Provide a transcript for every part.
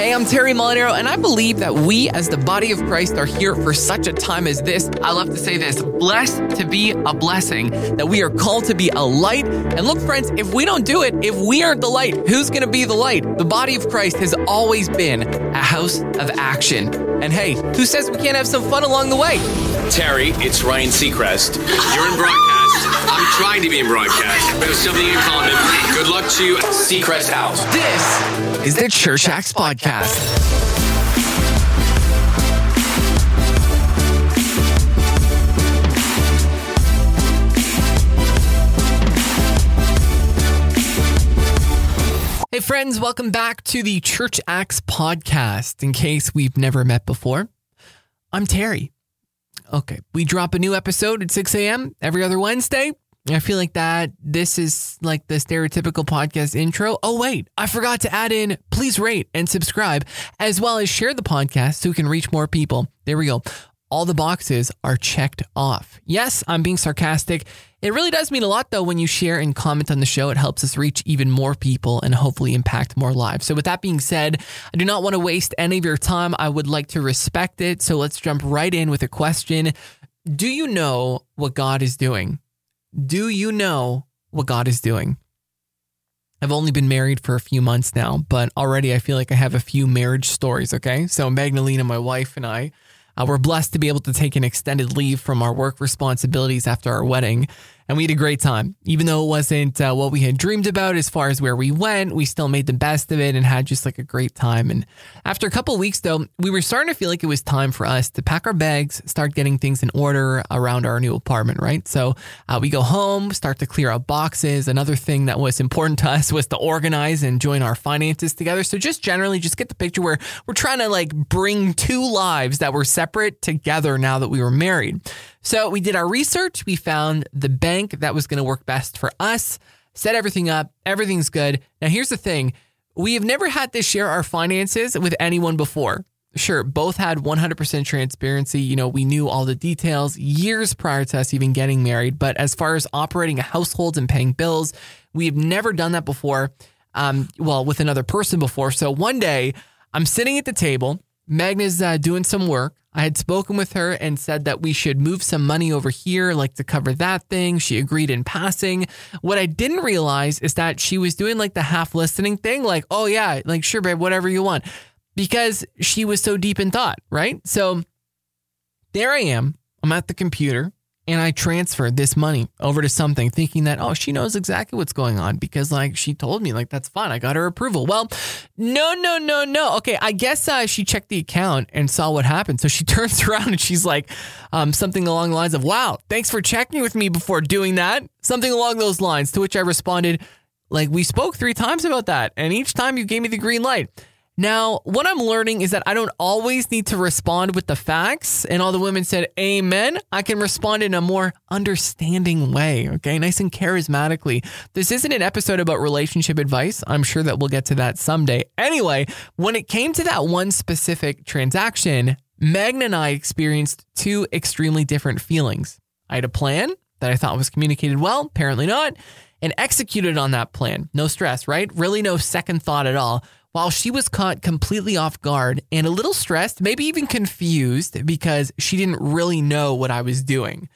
Hey, I'm Terry Molinaro, and I believe that we, as the body of Christ, are here for such a time as this. I love to say this blessed to be a blessing, that we are called to be a light. And look, friends, if we don't do it, if we aren't the light, who's going to be the light? The body of Christ has always been a house of action. And hey, who says we can't have some fun along the way? Terry, it's Ryan Seacrest. You're in broadcast. I'm trying to be in broadcast. We have something in common. Good luck to you, Seacrest House. This is the Church Acts Podcast. Hey, friends, welcome back to the Church Acts podcast. In case we've never met before, I'm Terry. Okay, we drop a new episode at 6 a.m. every other Wednesday. I feel like that this is like the stereotypical podcast intro. Oh, wait, I forgot to add in please rate and subscribe, as well as share the podcast so we can reach more people. There we go. All the boxes are checked off. Yes, I'm being sarcastic. It really does mean a lot, though, when you share and comment on the show. It helps us reach even more people and hopefully impact more lives. So, with that being said, I do not want to waste any of your time. I would like to respect it. So, let's jump right in with a question Do you know what God is doing? Do you know what God is doing? I've only been married for a few months now, but already I feel like I have a few marriage stories, okay? So, Magdalena, my wife, and I, uh, we're blessed to be able to take an extended leave from our work responsibilities after our wedding. And we had a great time. Even though it wasn't uh, what we had dreamed about as far as where we went, we still made the best of it and had just like a great time. And after a couple weeks, though, we were starting to feel like it was time for us to pack our bags, start getting things in order around our new apartment, right? So uh, we go home, start to clear out boxes. Another thing that was important to us was to organize and join our finances together. So just generally, just get the picture where we're trying to like bring two lives that were separate together now that we were married. So we did our research. We found the bank that was going to work best for us, set everything up. Everything's good. Now, here's the thing we have never had to share our finances with anyone before. Sure, both had 100% transparency. You know, we knew all the details years prior to us even getting married. But as far as operating a household and paying bills, we have never done that before. Um, well, with another person before. So one day, I'm sitting at the table. Magna's uh, doing some work. I had spoken with her and said that we should move some money over here, like to cover that thing. She agreed in passing. What I didn't realize is that she was doing like the half listening thing, like, oh, yeah, like, sure, babe, whatever you want, because she was so deep in thought, right? So there I am. I'm at the computer and I transferred this money over to something thinking that, oh, she knows exactly what's going on because, like, she told me, like, that's fine. I got her approval. Well, no, no, no, no. Okay, I guess uh, she checked the account and saw what happened. So she turns around and she's like, um, something along the lines of, wow, thanks for checking with me before doing that. Something along those lines. To which I responded, like, we spoke three times about that. And each time you gave me the green light. Now, what I'm learning is that I don't always need to respond with the facts. And all the women said, Amen. I can respond in a more understanding way. Okay. Nice and charismatically. This isn't an episode about relationship advice. I'm sure that we'll get to that someday. Anyway, when it came to that one specific transaction, Magna and I experienced two extremely different feelings. I had a plan that I thought was communicated well, apparently not, and executed on that plan. No stress, right? Really no second thought at all while she was caught completely off guard and a little stressed, maybe even confused because she didn't really know what I was doing.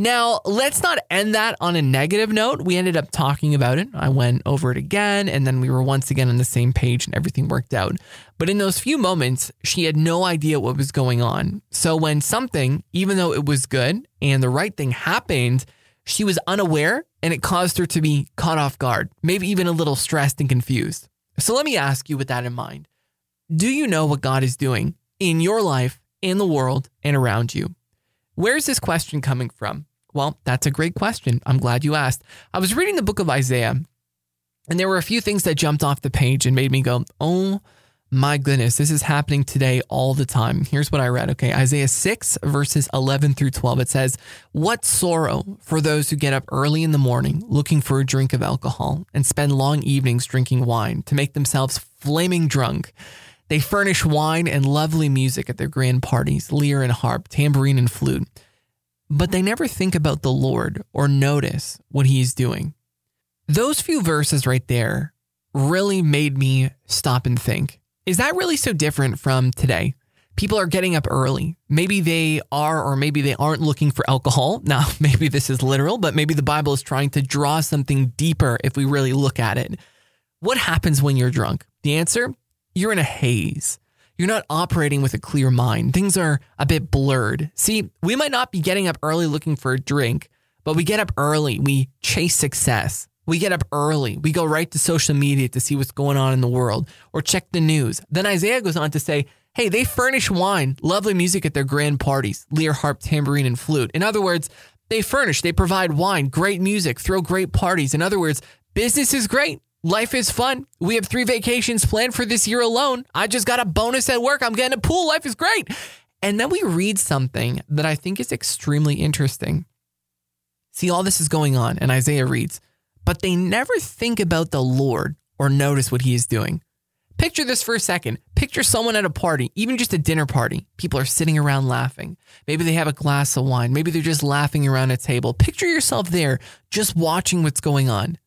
Now, let's not end that on a negative note. We ended up talking about it. I went over it again, and then we were once again on the same page and everything worked out. But in those few moments, she had no idea what was going on. So when something, even though it was good and the right thing happened, she was unaware and it caused her to be caught off guard, maybe even a little stressed and confused. So let me ask you with that in mind Do you know what God is doing in your life, in the world, and around you? Where's this question coming from? Well, that's a great question. I'm glad you asked. I was reading the book of Isaiah, and there were a few things that jumped off the page and made me go, oh my goodness, this is happening today all the time. Here's what I read. Okay, Isaiah 6, verses 11 through 12. It says, What sorrow for those who get up early in the morning looking for a drink of alcohol and spend long evenings drinking wine to make themselves flaming drunk. They furnish wine and lovely music at their grand parties, lyre and harp, tambourine and flute. But they never think about the Lord or notice what he is doing. Those few verses right there really made me stop and think is that really so different from today? People are getting up early. Maybe they are, or maybe they aren't looking for alcohol. Now, maybe this is literal, but maybe the Bible is trying to draw something deeper if we really look at it. What happens when you're drunk? The answer you're in a haze. You're not operating with a clear mind. Things are a bit blurred. See, we might not be getting up early looking for a drink, but we get up early. We chase success. We get up early. We go right to social media to see what's going on in the world or check the news. Then Isaiah goes on to say, hey, they furnish wine, lovely music at their grand parties, lyre, harp, tambourine, and flute. In other words, they furnish, they provide wine, great music, throw great parties. In other words, business is great. Life is fun. We have three vacations planned for this year alone. I just got a bonus at work. I'm getting a pool. Life is great. And then we read something that I think is extremely interesting. See, all this is going on, and Isaiah reads, but they never think about the Lord or notice what he is doing. Picture this for a second. Picture someone at a party, even just a dinner party. People are sitting around laughing. Maybe they have a glass of wine. Maybe they're just laughing around a table. Picture yourself there, just watching what's going on.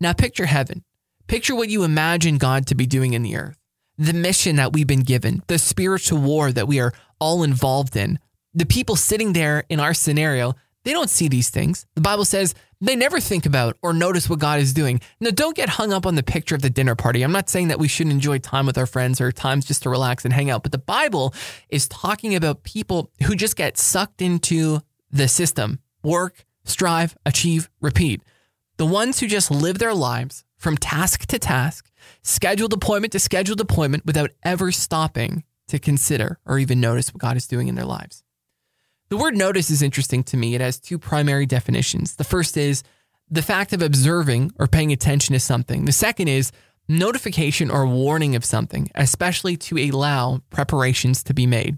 Now, picture heaven. Picture what you imagine God to be doing in the earth, the mission that we've been given, the spiritual war that we are all involved in. The people sitting there in our scenario, they don't see these things. The Bible says they never think about or notice what God is doing. Now, don't get hung up on the picture of the dinner party. I'm not saying that we shouldn't enjoy time with our friends or times just to relax and hang out, but the Bible is talking about people who just get sucked into the system work, strive, achieve, repeat. The ones who just live their lives from task to task, scheduled appointment to scheduled appointment without ever stopping to consider or even notice what God is doing in their lives. The word notice is interesting to me. It has two primary definitions. The first is the fact of observing or paying attention to something. The second is notification or warning of something, especially to allow preparations to be made.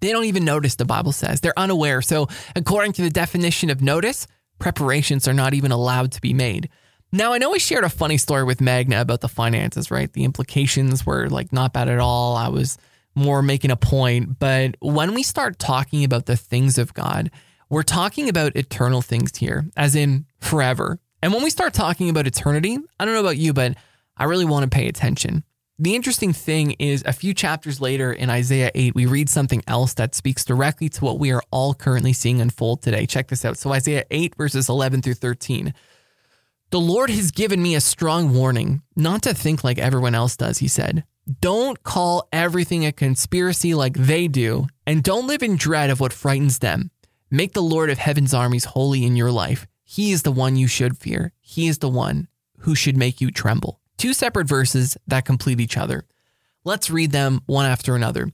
They don't even notice, the Bible says. They're unaware. So, according to the definition of notice, preparations are not even allowed to be made. Now, I know we shared a funny story with Magna about the finances, right? The implications were like not bad at all. I was more making a point. But when we start talking about the things of God, we're talking about eternal things here, as in forever. And when we start talking about eternity, I don't know about you, but I really want to pay attention. The interesting thing is, a few chapters later in Isaiah 8, we read something else that speaks directly to what we are all currently seeing unfold today. Check this out. So, Isaiah 8, verses 11 through 13. The Lord has given me a strong warning not to think like everyone else does, he said. Don't call everything a conspiracy like they do, and don't live in dread of what frightens them. Make the Lord of heaven's armies holy in your life. He is the one you should fear. He is the one who should make you tremble. Two separate verses that complete each other. Let's read them one after another.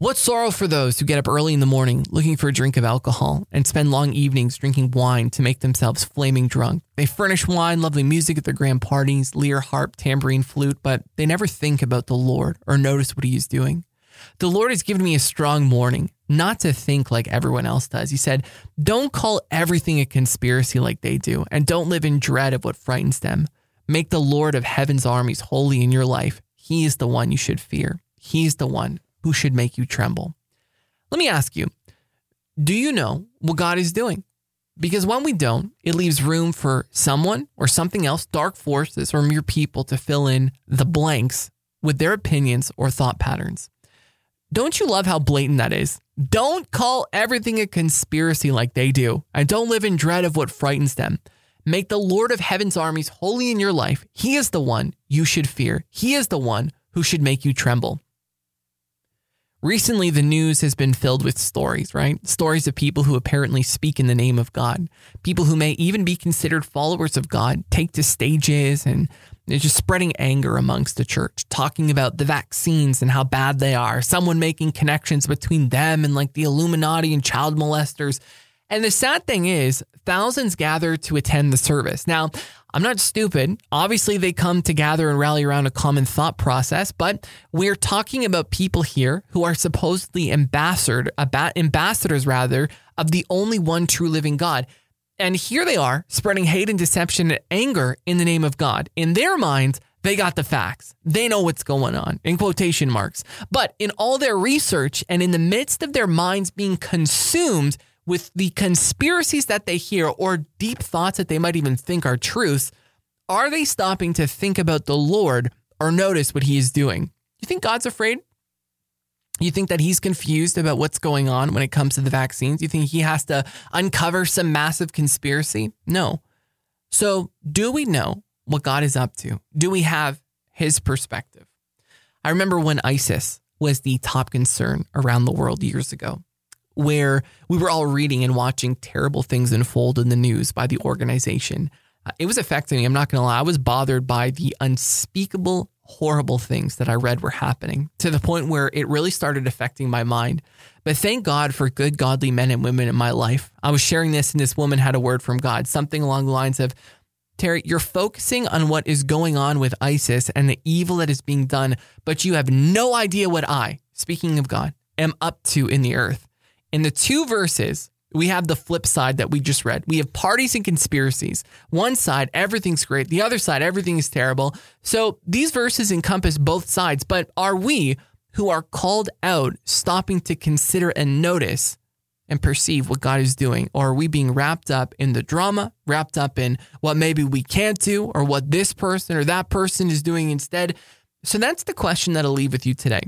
What sorrow for those who get up early in the morning looking for a drink of alcohol and spend long evenings drinking wine to make themselves flaming drunk. They furnish wine, lovely music at their grand parties, lyre, harp, tambourine, flute, but they never think about the Lord or notice what he is doing. The Lord has given me a strong warning not to think like everyone else does. He said, Don't call everything a conspiracy like they do, and don't live in dread of what frightens them. Make the Lord of heaven's armies holy in your life. He is the one you should fear. He's the one who should make you tremble. Let me ask you do you know what God is doing? Because when we don't, it leaves room for someone or something else, dark forces or mere people to fill in the blanks with their opinions or thought patterns. Don't you love how blatant that is? Don't call everything a conspiracy like they do, and don't live in dread of what frightens them. Make the Lord of heaven's armies holy in your life. He is the one you should fear. He is the one who should make you tremble. Recently, the news has been filled with stories, right? Stories of people who apparently speak in the name of God, people who may even be considered followers of God, take to stages and just spreading anger amongst the church, talking about the vaccines and how bad they are, someone making connections between them and like the Illuminati and child molesters. And the sad thing is, thousands gather to attend the service. Now, I'm not stupid. Obviously, they come to gather and rally around a common thought process, but we're talking about people here who are supposedly ambassador, ambassadors rather, of the only one true living God. And here they are spreading hate and deception and anger in the name of God. In their minds, they got the facts. They know what's going on, in quotation marks. But in all their research and in the midst of their minds being consumed with the conspiracies that they hear or deep thoughts that they might even think are truths, are they stopping to think about the Lord or notice what he is doing? You think God's afraid? You think that he's confused about what's going on when it comes to the vaccines? You think he has to uncover some massive conspiracy? No. So, do we know what God is up to? Do we have his perspective? I remember when ISIS was the top concern around the world years ago, where we were all reading and watching terrible things unfold in the news by the organization. Uh, it was affecting me. I'm not going to lie. I was bothered by the unspeakable horrible things that I read were happening to the point where it really started affecting my mind. But thank God for good, godly men and women in my life. I was sharing this, and this woman had a word from God, something along the lines of, Terry, you're focusing on what is going on with ISIS and the evil that is being done, but you have no idea what I, speaking of God, am up to in the earth. In the two verses we have the flip side that we just read. We have parties and conspiracies. One side, everything's great. The other side, everything is terrible. So these verses encompass both sides, but are we who are called out stopping to consider and notice and perceive what God is doing? Or are we being wrapped up in the drama, wrapped up in what maybe we can't do or what this person or that person is doing instead? So that's the question that I'll leave with you today.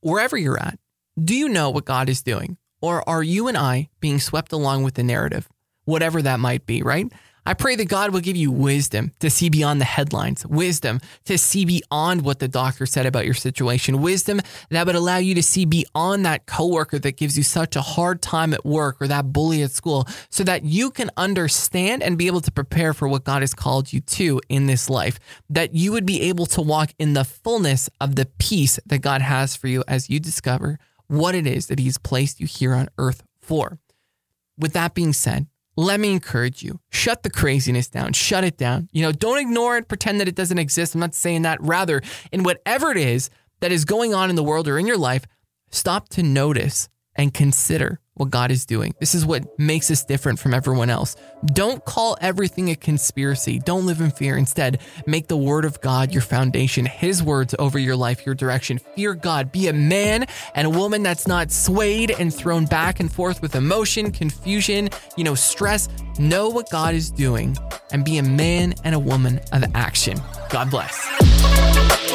Wherever you're at, do you know what God is doing? Or are you and I being swept along with the narrative, whatever that might be, right? I pray that God will give you wisdom to see beyond the headlines, wisdom to see beyond what the doctor said about your situation, wisdom that would allow you to see beyond that coworker that gives you such a hard time at work or that bully at school, so that you can understand and be able to prepare for what God has called you to in this life, that you would be able to walk in the fullness of the peace that God has for you as you discover what it is that He's placed you here on earth for. With that being said, let me encourage you shut the craziness down, shut it down. You know, don't ignore it, pretend that it doesn't exist. I'm not saying that. Rather, in whatever it is that is going on in the world or in your life, stop to notice and consider what God is doing. This is what makes us different from everyone else. Don't call everything a conspiracy. Don't live in fear. Instead, make the word of God your foundation, his words over your life, your direction. Fear God. Be a man and a woman that's not swayed and thrown back and forth with emotion, confusion, you know, stress. Know what God is doing and be a man and a woman of action. God bless.